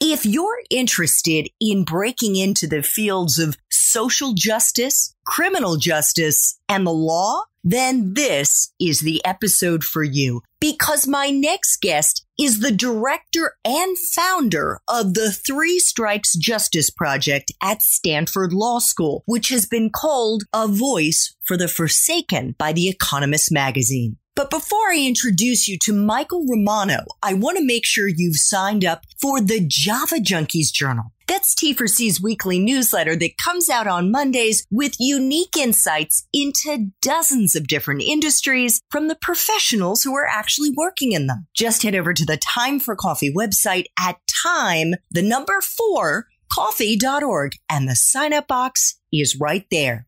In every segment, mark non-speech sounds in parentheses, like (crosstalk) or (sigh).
If you're interested in breaking into the fields of social justice, criminal justice, and the law, then this is the episode for you because my next guest is the director and founder of the Three Strikes Justice Project at Stanford Law School, which has been called a voice for the forsaken by The Economist magazine. But before I introduce you to Michael Romano, I want to make sure you've signed up for the Java Junkies Journal. That's T4C's weekly newsletter that comes out on Mondays with unique insights into dozens of different industries from the professionals who are actually working in them. Just head over to the Time for Coffee website at time, the number four, coffee.org, and the sign up box is right there.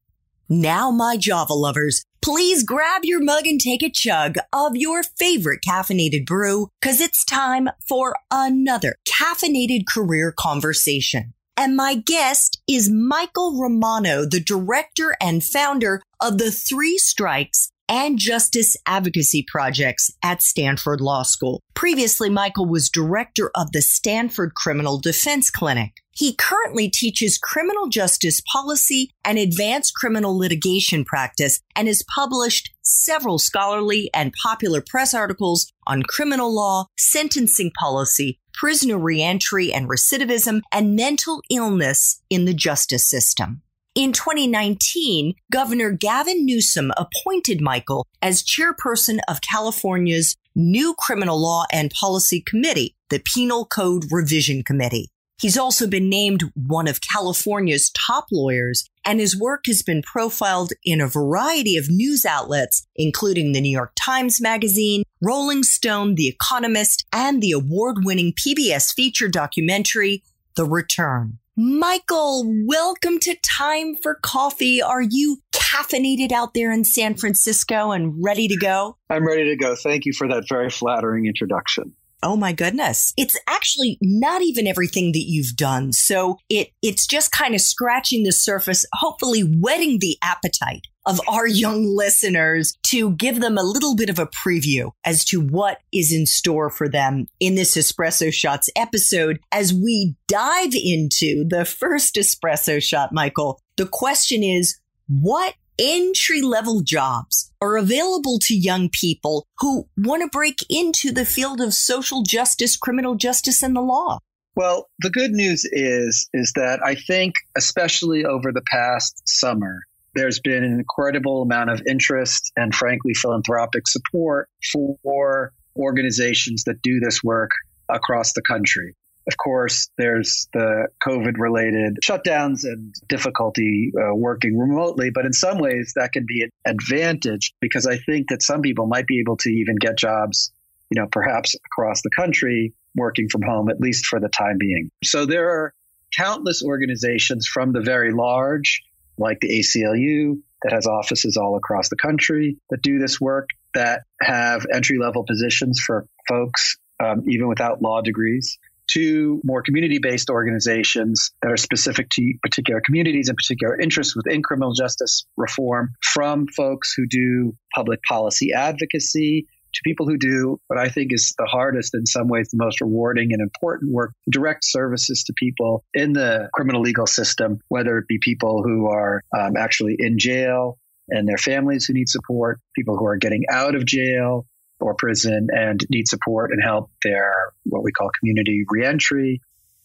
Now, my Java lovers, please grab your mug and take a chug of your favorite caffeinated brew because it's time for another caffeinated career conversation. And my guest is Michael Romano, the director and founder of the Three Strikes and Justice Advocacy Projects at Stanford Law School. Previously, Michael was director of the Stanford Criminal Defense Clinic. He currently teaches criminal justice policy and advanced criminal litigation practice and has published several scholarly and popular press articles on criminal law, sentencing policy, prisoner reentry and recidivism, and mental illness in the justice system. In 2019, Governor Gavin Newsom appointed Michael as chairperson of California's new criminal law and policy committee, the Penal Code Revision Committee. He's also been named one of California's top lawyers, and his work has been profiled in a variety of news outlets, including the New York Times Magazine, Rolling Stone, The Economist, and the award winning PBS feature documentary, The Return. Michael, welcome to Time for Coffee. Are you caffeinated out there in San Francisco and ready to go? I'm ready to go. Thank you for that very flattering introduction. Oh my goodness. It's actually not even everything that you've done. So it it's just kind of scratching the surface, hopefully whetting the appetite of our young listeners to give them a little bit of a preview as to what is in store for them in this Espresso Shots episode as we dive into the first espresso shot, Michael. The question is, what entry level jobs are available to young people who want to break into the field of social justice, criminal justice, and the law? Well, the good news is is that I think especially over the past summer there's been an incredible amount of interest and frankly philanthropic support for organizations that do this work across the country. Of course, there's the COVID related shutdowns and difficulty uh, working remotely, but in some ways that can be an advantage because I think that some people might be able to even get jobs, you know, perhaps across the country working from home, at least for the time being. So there are countless organizations from the very large, like the ACLU, that has offices all across the country that do this work, that have entry level positions for folks, um, even without law degrees to more community based organizations that are specific to particular communities and particular interests within criminal justice reform, from folks who do public policy advocacy to people who do what I think is the hardest, in some ways, the most rewarding and important work direct services to people in the criminal legal system, whether it be people who are um, actually in jail and their families who need support, people who are getting out of jail, or prison and need support and help their what we call community reentry.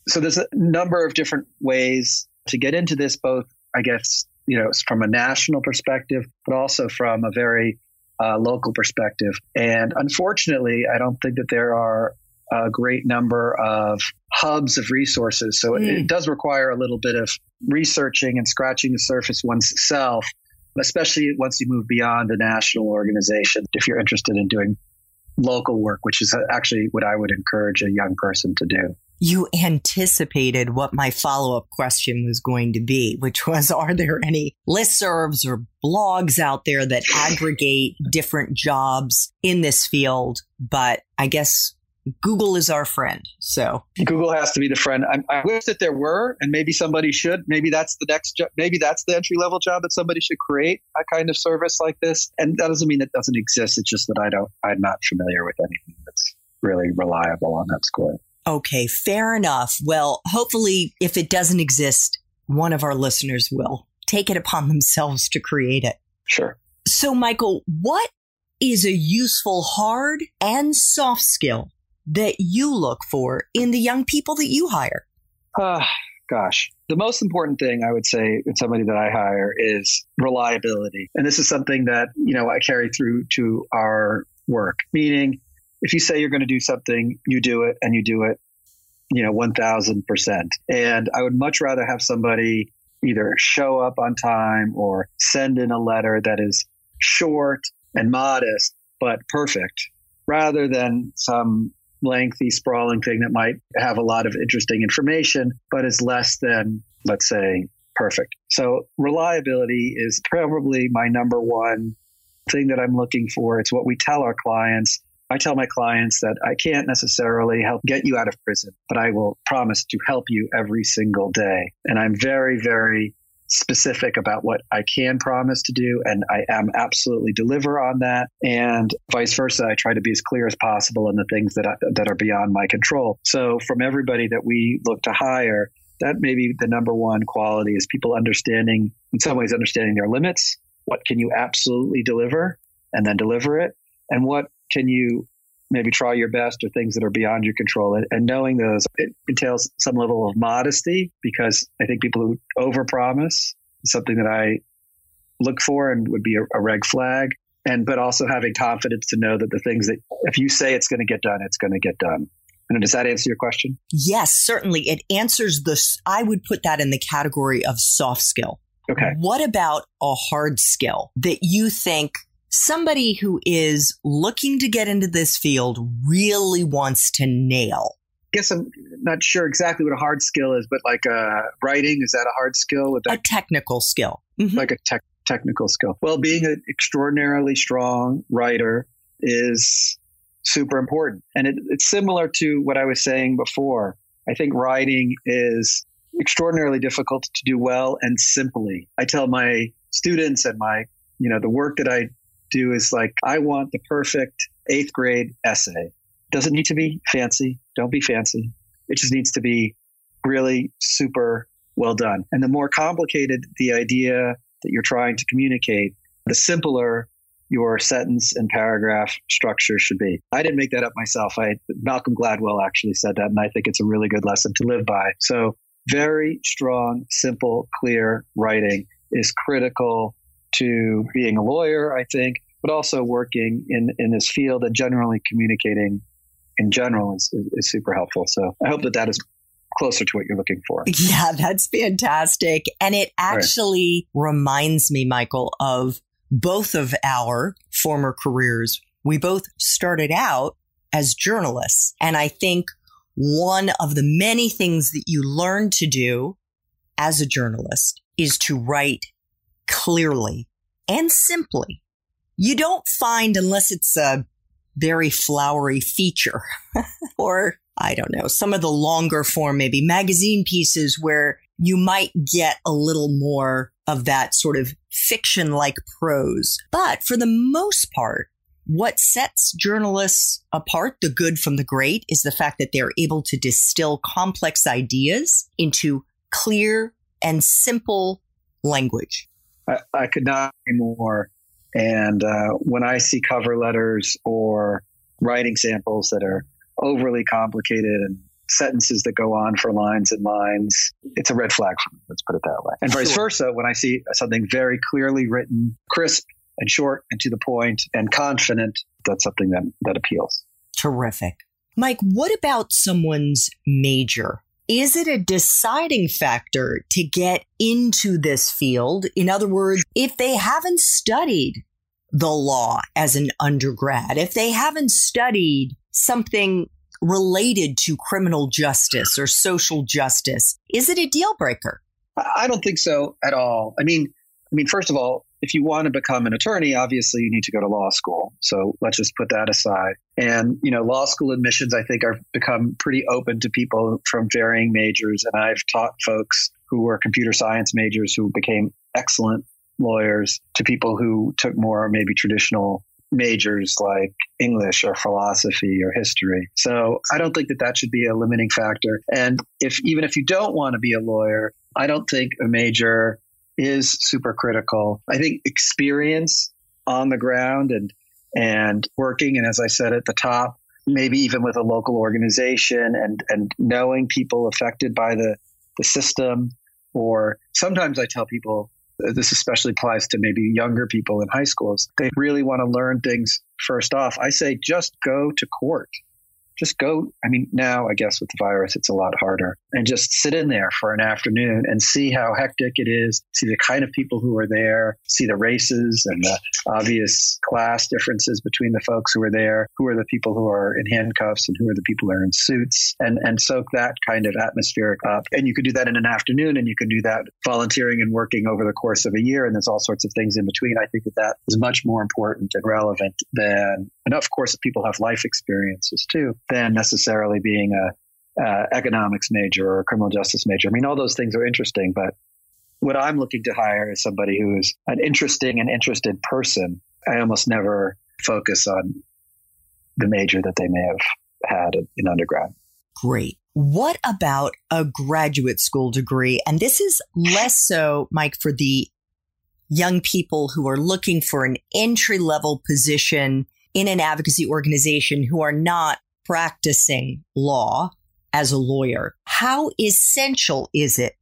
So there's a number of different ways to get into this, both I guess you know, from a national perspective, but also from a very uh, local perspective. And unfortunately, I don't think that there are a great number of hubs of resources. So mm. it, it hmm. does require a little bit of researching and scratching the surface oneself, especially once you move beyond a national organization. If you're interested in doing local work, which is actually what I would encourage a young person to do. You anticipated what my follow up question was going to be, which was Are there any listservs or blogs out there that aggregate different jobs in this field? But I guess Google is our friend. So Google has to be the friend. I, I, wish that there were, and maybe somebody should. Maybe that's the next job. Maybe that's the entry level job that somebody should create a kind of service like this. And that doesn't mean it doesn't exist. It's just that I don't. I'm not familiar with anything that's really reliable on that score. Okay, fair enough. Well, hopefully, if it doesn't exist, one of our listeners will take it upon themselves to create it. Sure. So, Michael, what is a useful hard and soft skill that you look for in the young people that you hire? Uh, gosh, the most important thing I would say in somebody that I hire is reliability. And this is something that, you know, I carry through to our work, meaning if you say you're going to do something, you do it and you do it, you know, 1000%. And I would much rather have somebody either show up on time or send in a letter that is short and modest, but perfect rather than some lengthy, sprawling thing that might have a lot of interesting information, but is less than, let's say, perfect. So reliability is probably my number one thing that I'm looking for. It's what we tell our clients. I tell my clients that I can't necessarily help get you out of prison, but I will promise to help you every single day. And I'm very, very specific about what I can promise to do, and I am absolutely deliver on that. And vice versa, I try to be as clear as possible in the things that I, that are beyond my control. So from everybody that we look to hire, that may be the number one quality is people understanding, in some ways, understanding their limits. What can you absolutely deliver, and then deliver it, and what can you maybe try your best or things that are beyond your control. And, and knowing those, it entails some level of modesty because I think people who overpromise is something that I look for and would be a, a reg flag. And but also having confidence to know that the things that if you say it's going to get done, it's going to get done. And does that answer your question? Yes, certainly. It answers this. I would put that in the category of soft skill. Okay. What about a hard skill that you think somebody who is looking to get into this field really wants to nail? I guess I'm not sure exactly what a hard skill is, but like uh, writing, is that a hard skill? That? A technical skill. Mm-hmm. Like a tech technical skill. Well, being an extraordinarily strong writer is super important. And it, it's similar to what I was saying before. I think writing is extraordinarily difficult to do well and simply. I tell my students and my, you know, the work that I do is like, I want the perfect eighth grade essay. Doesn't need to be fancy. Don't be fancy. It just needs to be really super well done. And the more complicated the idea that you're trying to communicate, the simpler your sentence and paragraph structure should be. I didn't make that up myself. I Malcolm Gladwell actually said that, and I think it's a really good lesson to live by. So very strong, simple, clear writing is critical to being a lawyer, I think, but also working in, in this field and generally communicating in general is, is super helpful. So I hope that that is closer to what you're looking for. Yeah, that's fantastic. And it actually right. reminds me, Michael, of both of our former careers. We both started out as journalists. And I think one of the many things that you learn to do as a journalist is to write clearly and simply. You don't find, unless it's a very flowery feature (laughs) or I don't know, some of the longer form, maybe magazine pieces where you might get a little more of that sort of fiction like prose. But for the most part, what sets journalists apart, the good from the great, is the fact that they're able to distill complex ideas into clear and simple language. I, I could not agree more. And uh, when I see cover letters or writing samples that are overly complicated and sentences that go on for lines and lines. It's a red flag for me. Let's put it that way. And vice versa, when I see something very clearly written, crisp and short and to the point and confident, that's something that, that appeals. Terrific. Mike, what about someone's major? Is it a deciding factor to get into this field? In other words, if they haven't studied the law as an undergrad, if they haven't studied something related to criminal justice or social justice, is it a deal breaker? I don't think so at all. I mean, I mean, first of all, if you want to become an attorney, obviously you need to go to law school. So let's just put that aside. And, you know, law school admissions, I think, are become pretty open to people from varying majors. And I've taught folks who were computer science majors who became excellent lawyers to people who took more maybe traditional majors like English or philosophy or history. So I don't think that that should be a limiting factor. And if even if you don't want to be a lawyer, I don't think a major is super critical. I think experience on the ground and and working and as I said at the top, maybe even with a local organization and and knowing people affected by the the system or sometimes I tell people uh, this especially applies to maybe younger people in high schools. They really want to learn things first off. I say just go to court just go. I mean, now I guess with the virus, it's a lot harder. And just sit in there for an afternoon and see how hectic it is, see the kind of people who are there, see the races and the obvious class differences between the folks who are there, who are the people who are in handcuffs and who are the people who are in suits, and, and soak that kind of atmospheric up. And you could do that in an afternoon and you can do that volunteering and working over the course of a year. And there's all sorts of things in between. I think that that is much more important and relevant than, and of course, people have life experiences too than necessarily being a uh, economics major or a criminal justice major. I mean, all those things are interesting, but what I'm looking to hire is somebody who is an interesting and interested person. I almost never focus on the major that they may have had in undergrad. Great. What about a graduate school degree? And this is less so, Mike, for the young people who are looking for an entry level position in an advocacy organization who are not practicing law as a lawyer, how essential is it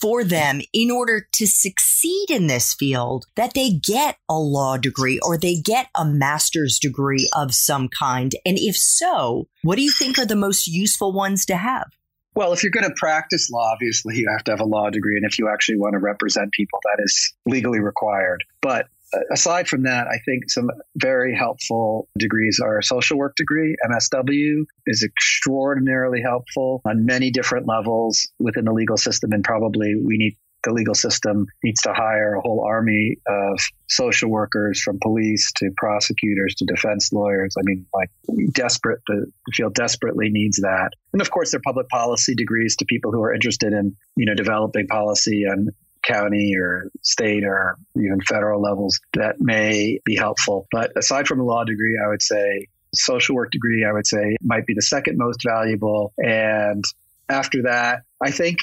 for them in order to succeed in this field that they get a law degree or they get a master's degree of some kind? And if so, what do you think are the most useful ones to have? Well, if you're going to practice law, obviously you have to have a law degree. And if you actually want to represent people, that is legally required. But aside from that, I think some very helpful degrees are a social work degree. MSW is extraordinarily helpful on many different levels within the legal system. And probably we need the legal system needs to hire a whole army of social workers from police to prosecutors to defense lawyers. I mean, like desperate, the, field desperately needs that. And of course, there are public policy degrees to people who are interested in, you know, developing policy and county or state or even federal levels that may be helpful. But aside from a law degree, I would say social work degree, I would say might be the second most valuable. And after that, I think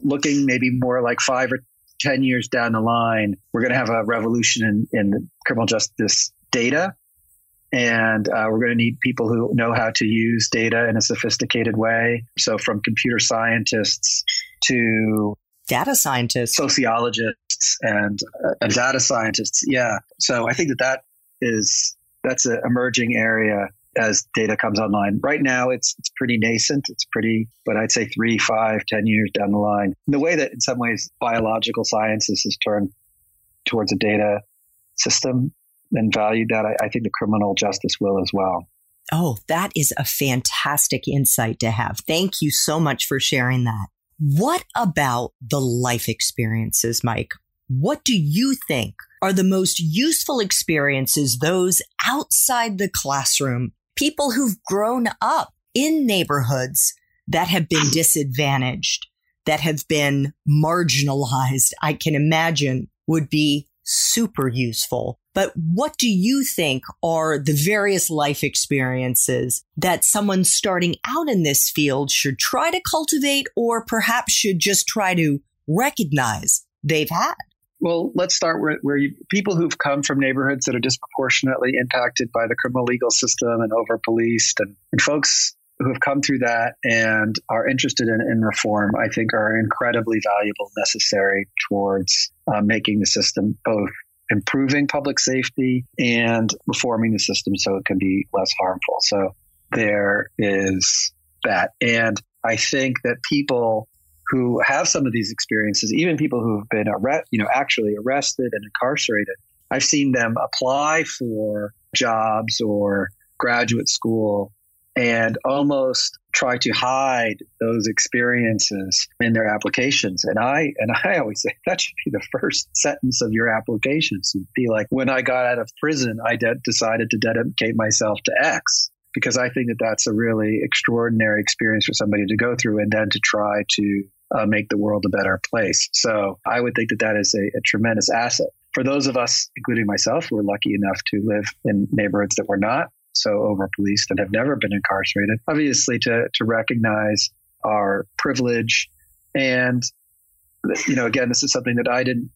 looking maybe more like five or 10 years down the line, we're going to have a revolution in, in criminal justice data. And uh, we're going to need people who know how to use data in a sophisticated way. So, from computer scientists to data scientists, sociologists, and, uh, and data scientists. Yeah. So I think that that is that's an emerging area as data comes online. Right now, it's it's pretty nascent. It's pretty, but I'd say three, five, ten years down the line. the way that, in some ways, biological sciences has turned towards a data system and valued that, I, I think the criminal justice will as well. Oh, that is a fantastic insight to have. Thank you so much for sharing that. What about the life experiences, Mike? What do you think are the most useful experiences, those outside the classroom, people who've grown up in neighborhoods that have been disadvantaged, that have been marginalized, I can imagine would be super useful. But what do you think are the various life experiences that someone starting out in this field should try to cultivate or perhaps should just try to recognize they've had? Well, let's start where, where you, people who've come from neighborhoods that are disproportionately impacted by the criminal legal system and over policed and, and folks who have come through that and are interested in, in reform, I think, are incredibly valuable, necessary towards uh, making the system both improving public safety and reforming the system so it can be less harmful. So there is that. And I think that people who have some of these experiences, even people who have been arre- you know, actually arrested and incarcerated, I've seen them apply for jobs or graduate school and almost try to hide those experiences in their applications. And I and (laughs) I always say that should be the first sentence of your applications. It'd be like, when I got out of prison, I de- decided to dedicate myself to X because I think that that's a really extraordinary experience for somebody to go through and then to try to uh, make the world a better place. So I would think that that is a, a tremendous asset. For those of us, including myself, who are lucky enough to live in neighborhoods that were not so over policed and have never been incarcerated, obviously to, to recognize our privilege. And, you know, again, this is something that I didn't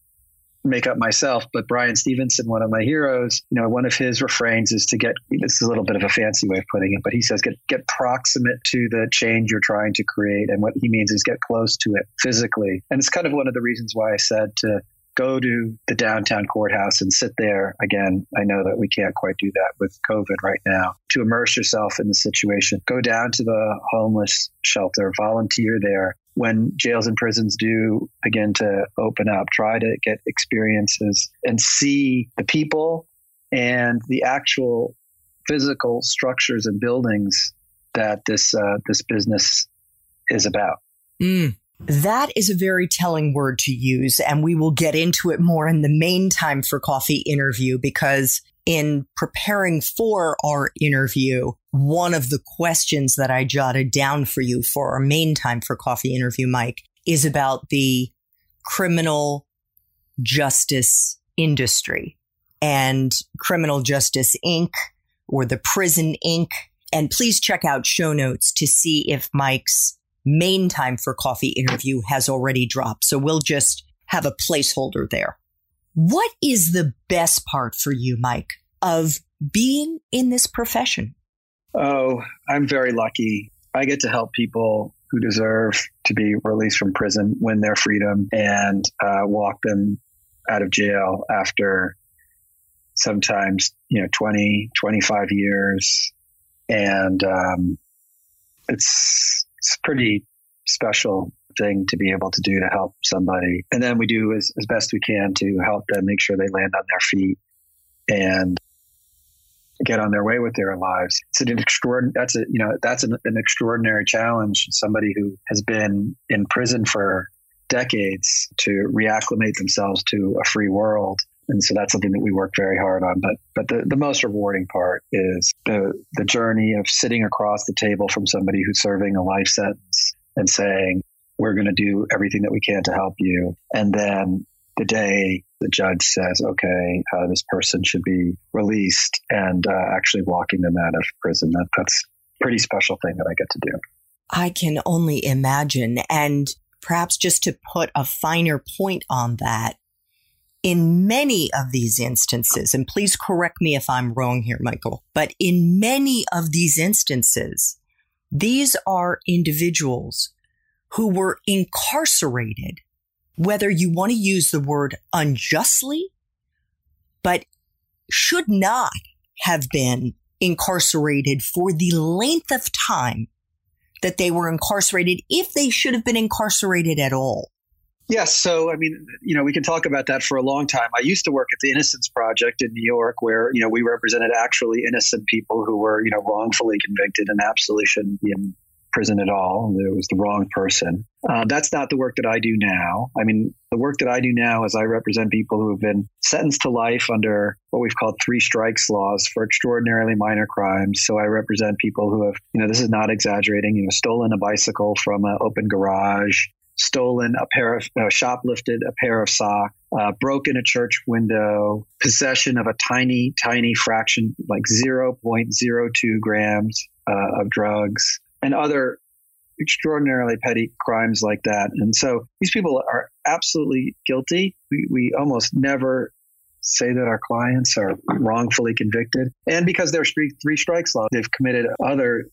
make up myself, but Bryan Stevenson, one of my heroes, you know, one of his refrains is to get this is a little bit of a fancy way of putting it, but he says get get proximate to the change you're trying to create. And what he means is get close to it physically. And it's kind of one of the reasons why I said to go to the downtown courthouse and sit there. Again, I know that we can't quite do that with COVID right now. To immerse yourself in the situation, go down to the homeless shelter, volunteer there, when jails and prisons do begin to open up, try to get experiences and see the people and the actual physical structures and buildings that this uh, this business is about. Mm. That is a very telling word to use, and we will get into it more in the main time for coffee interview because in preparing for our interview, one of the questions that I jotted down for you for our main time for coffee interview, Mike, is about the criminal justice industry and Criminal Justice Inc. or the Prison Inc. And please check out show notes to see if Mike's main time for coffee interview has already dropped. So we'll just have a placeholder there. What is the best part for you, Mike, of being in this profession? Oh, I'm very lucky. I get to help people who deserve to be released from prison win their freedom and uh, walk them out of jail after sometimes, you know, 20, 25 years. And um, it's, it's pretty special thing to be able to do to help somebody. And then we do as, as best we can to help them make sure they land on their feet and get on their way with their lives. It's an extraordinary, that's a, you know, that's an, an extraordinary challenge. Somebody who has been in prison for decades to reacclimate themselves to a free world. And so that's something that we work very hard on. But but the, the most rewarding part is the the journey of sitting across the table from somebody who's serving a life sentence and saying, we're going to do everything that we can to help you. And then the day the judge says, okay, uh, this person should be released and uh, actually walking them out of prison, that, that's a pretty special thing that I get to do. I can only imagine. And perhaps just to put a finer point on that, in many of these instances, and please correct me if I'm wrong here, Michael, but in many of these instances, these are individuals who were incarcerated, whether you want to use the word unjustly, but should not have been incarcerated for the length of time that they were incarcerated if they should have been incarcerated at all. Yes. So, I mean, you know, we can talk about that for a long time. I used to work at the Innocence Project in New York, where, you know, we represented actually innocent people who were, you know, wrongfully convicted and absolutely shouldn't be in prison at all. It was the wrong person. Uh, that's not the work that I do now. I mean, the work that I do now is I represent people who have been sentenced to life under what we've called three strikes laws for extraordinarily minor crimes. So I represent people who have, you know, this is not exaggerating, you know, stolen a bicycle from an open garage, stolen a pair of, uh, shoplifted a pair of socks, uh, broken a church window, possession of a tiny, tiny fraction, like 0.02 grams uh, of drugs, and other extraordinarily petty crimes like that. And so these people are absolutely guilty. We, we almost never say that our clients are wrongfully convicted. And because there's three, three strikes law, they've committed other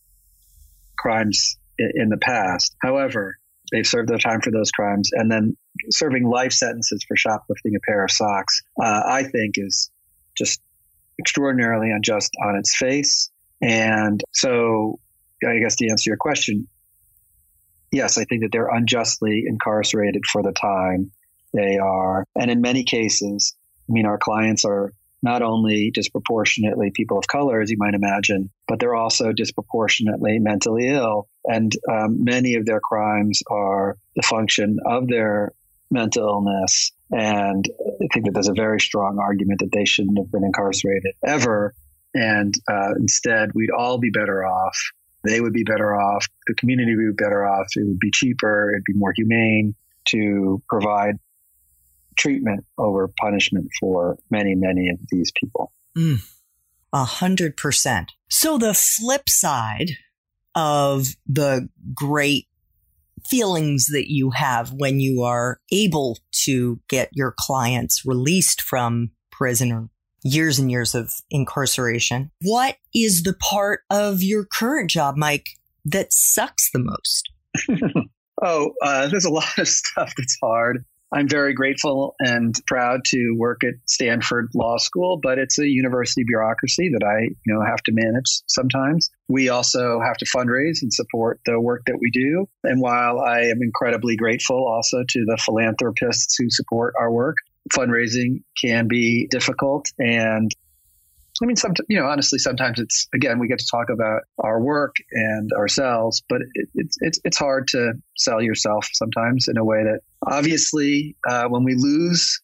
crimes in the past. However, they've served their time for those crimes and then serving life sentences for shoplifting a pair of socks, uh, I think is just extraordinarily unjust on its face. And so, I guess to answer your question, yes, I think that they're unjustly incarcerated for the time they are. And in many cases, I mean, our clients are not only disproportionately people of color, as you might imagine, but they're also disproportionately mentally ill. And um, many of their crimes are the function of their mental illness. And I think that there's a very strong argument that they shouldn't have been incarcerated ever. And uh, instead, we'd all be better off. They would be better off. The community would be better off. It would be cheaper. It'd be more humane to provide treatment over punishment for many, many of these people. Mm, a hundred percent. So the flip side of the great feelings that you have when you are able to get your clients released from prison or years and years of incarceration. What is the part of your current job, Mike, that sucks the most? (laughs) oh, uh, there's a lot of (laughs) stuff that's hard. I'm very grateful and proud to work at Stanford Law School, but it's a university bureaucracy that I, you know, have to manage sometimes. We also have to fundraise and support the work that we do. And while I am incredibly grateful also to the philanthropists who support our work, fundraising can be difficult and I mean, some, you know, honestly, sometimes it's again we get to talk about our work and ourselves, but it, it's it's it's hard to sell yourself sometimes in a way that obviously uh, when we lose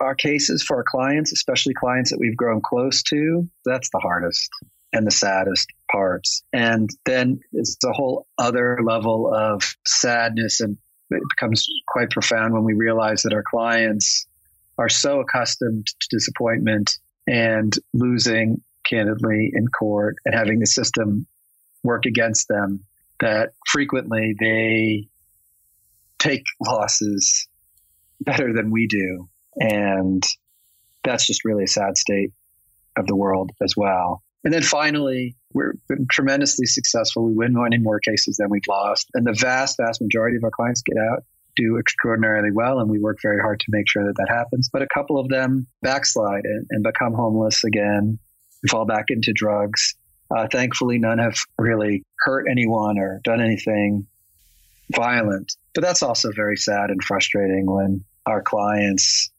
our cases for our clients, especially clients that we've grown close to, that's the hardest and the saddest parts. And then it's a whole other level of sadness, and it becomes quite profound when we realize that our clients are so accustomed to disappointment and losing candidly in court and having the system work against them that frequently they take losses better than we do. And that's just really a sad state of the world as well. And then finally, we're tremendously successful. We win many more cases than we've lost. And the vast, vast majority of our clients get out do extraordinarily well, and we work very hard to make sure that that happens. But a couple of them backslide and, and become homeless again, fall back into drugs. Uh, thankfully, none have really hurt anyone or done anything violent. But that's also very sad and frustrating when our clients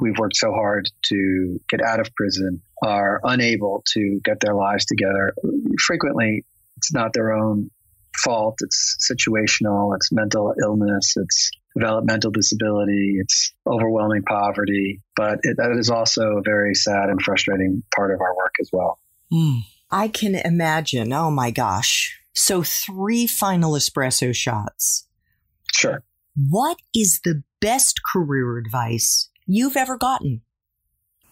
we've worked so hard to get out of prison are unable to get their lives together. Frequently, it's not their own fault. It's situational. It's mental illness. It's developmental disability. It's overwhelming poverty. But it, that is also a very sad and frustrating part of our work as well. Mm. I can imagine. Oh my gosh. So, three final espresso shots. Sure. What is the best career advice you've ever gotten?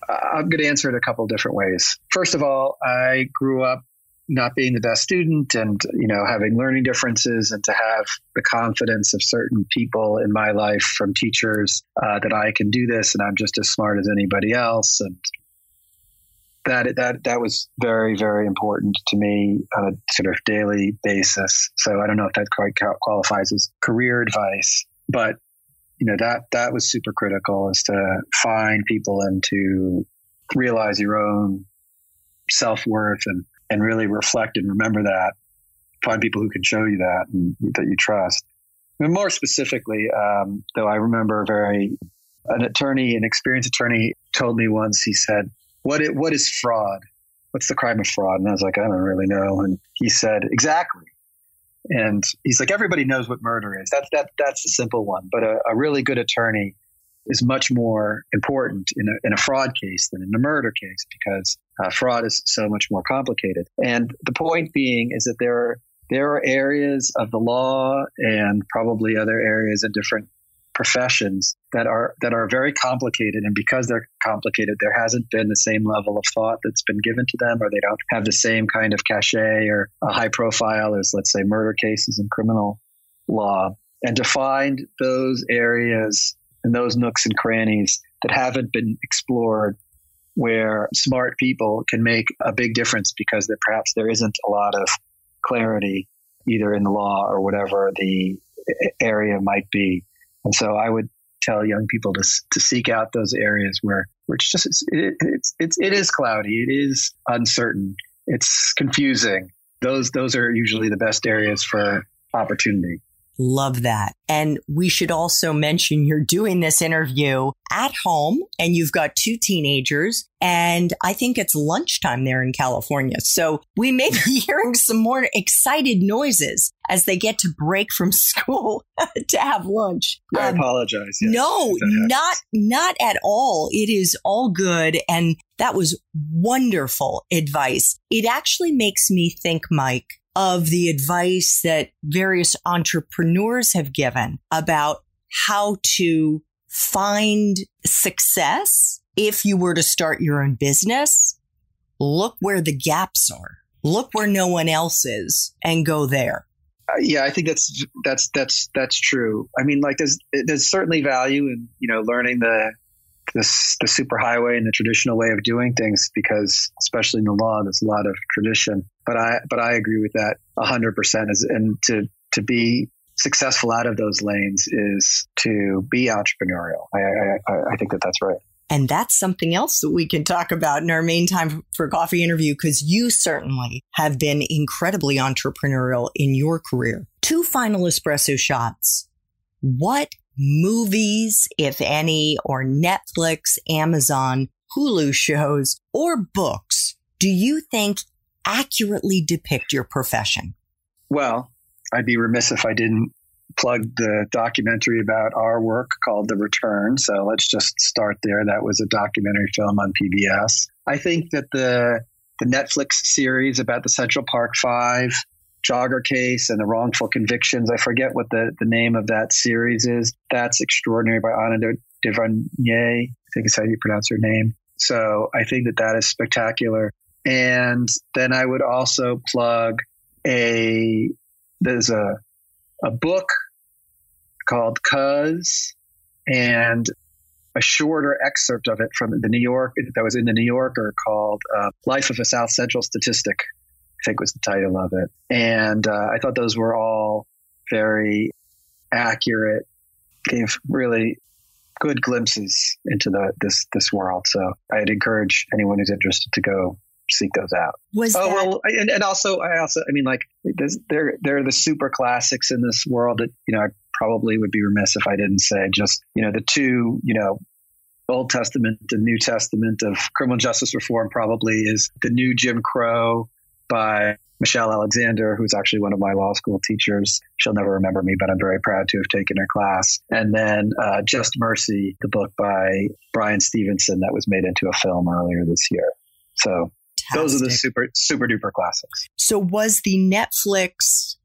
I'm going to answer it a couple different ways. First of all, I grew up not being the best student and you know having learning differences and to have the confidence of certain people in my life from teachers uh, that I can do this and I'm just as smart as anybody else. And that that that was very very important to me on a sort of daily basis. So I don't know if that quite qualifies as career advice but you know that that was super critical is to find people and to realize your own self-worth and and really reflect and remember that. Find people who can show you that and that you trust. And more specifically, um, though, I remember very an attorney, an experienced attorney, told me once. He said, "What it, what is fraud? What's the crime of fraud?" And I was like, "I don't really know." And he said, "Exactly." And he's like, "Everybody knows what murder is. That's that that's the simple one. But a, a really good attorney is much more important in a, in a fraud case than in a murder case because uh, fraud is so much more complicated. And the point being is that there are there are areas of the law and probably other areas in different professions that are that are very complicated and because they're complicated there hasn't been the same level of thought that's been given to them or they don't have the same kind of cachet or a high profile as let's say murder cases in criminal law and to find those areas and those nooks and crannies that haven't been explored where smart people can make a big difference because there perhaps there isn't a lot of clarity either in the law or whatever the area might be. And so I would tell young people to, to seek out those areas where, where it's just, it's, it, it's, it's, it is cloudy. It is uncertain. It's confusing. Those, those are usually the best areas for opportunity. Love that. And we should also mention you're doing this interview at home and you've got two teenagers and I think it's lunchtime there in California. So we may be (laughs) hearing some more excited noises as they get to break from (laughs) school to have lunch. I um, apologize. Yes, no, not not at all. It is all good and that was wonderful advice. It actually makes me think, Mike, of the advice that various entrepreneurs have given about how to find success if you were to start your own business. Look where the gaps are. Look where no one else is and go there. Uh, yeah, I think that's that's that's that's true. I mean, like there's there's certainly value in you know learning the this the superhighway and the traditional way of doing things because especially in the law there's a lot of tradition but i but i agree with that 100% is and to to be successful out of those lanes is to be entrepreneurial i i, I think that that's right and that's something else that we can talk about in our main time for coffee interview because you certainly have been incredibly entrepreneurial in your career. Two final espresso shots. What movies, if any, or Netflix, Amazon, Hulu shows, or books do you think accurately depict your profession? Well, I'd be remiss if I didn't plug the documentary about our work called The Return. So let's just start there. That was a documentary film on PBS. I think that the the Netflix series about the Central Park Five jogger case and the wrongful convictions. I forget what the, the name of that series is. That's Extraordinary by Anna DuVernay. I think is how you pronounce her name. So I think that that is spectacular. And then I would also plug a, there's a, a book called Cuz and a shorter excerpt of it from the New York that was in the New Yorker called uh, Life of a South Central Statistic. I think was the title of it. And uh, I thought those were all very accurate, gave really good glimpses into the this this world. So I'd encourage anyone who's interested to go seek those out. Was oh that- well, and, and also I also I mean like they're they're the super classics in this world that you know I probably would be remiss if I didn't say just you know the two you know Old Testament and New Testament of criminal justice reform probably is the new Jim Crow by Michelle Alexander, who's actually one of my law school teachers. She'll never remember me, but I'm very proud to have taken her class. And then uh, Just Mercy, the book by Bryan Stevenson that was made into a film earlier this year. So Fantastic. those are the super super duper classics. So was the Netflix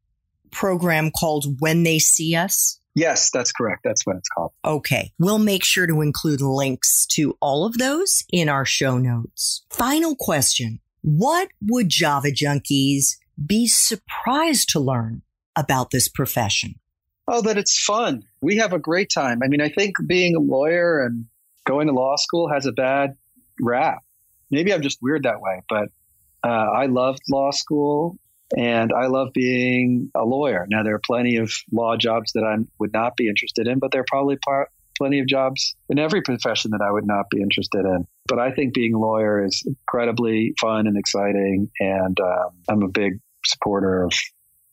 program called When They See Us? Yes, that's correct. That's what it's called. Okay. We'll make sure to include links to all of those in our show notes. Final question. What would Java junkies be surprised to learn about this profession? Oh, that it's fun. We have a great time. I mean, I think being a lawyer and going to law school has a bad rap. Maybe I'm just weird that way, but uh, I loved law school and I love being a lawyer. Now, there are plenty of law jobs that I would not be interested in, but there are probably par- plenty of jobs in every profession that I would not be interested in. But I think being a lawyer is incredibly fun and exciting, and um, I'm a big supporter of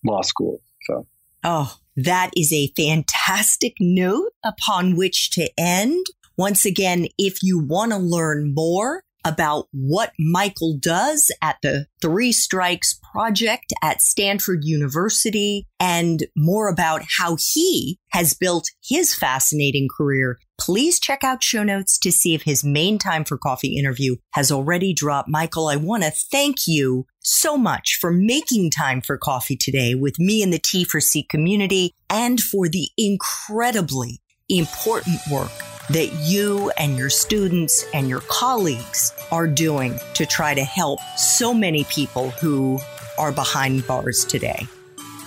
law school. So, oh, that is a fantastic note upon which to end. Once again, if you want to learn more about what Michael does at the Three Strikes Project at Stanford University and more about how he has built his fascinating career, please check out show notes to see if his main time for coffee interview has already dropped. Michael, I want to thank you so much for making time for coffee today with me and the Tea for C community and for the incredibly important work that you and your students and your colleagues are doing to try to help so many people who are behind bars today.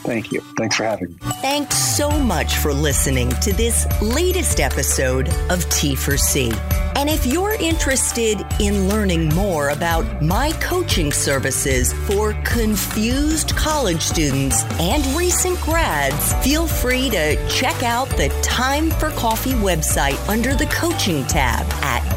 Thank you. Thanks for having me. Thanks so much for listening to this latest episode of Tea for C. And And if you're interested in learning more about my coaching services for confused college students and recent grads, feel free to check out the Time for Coffee website under the coaching tab at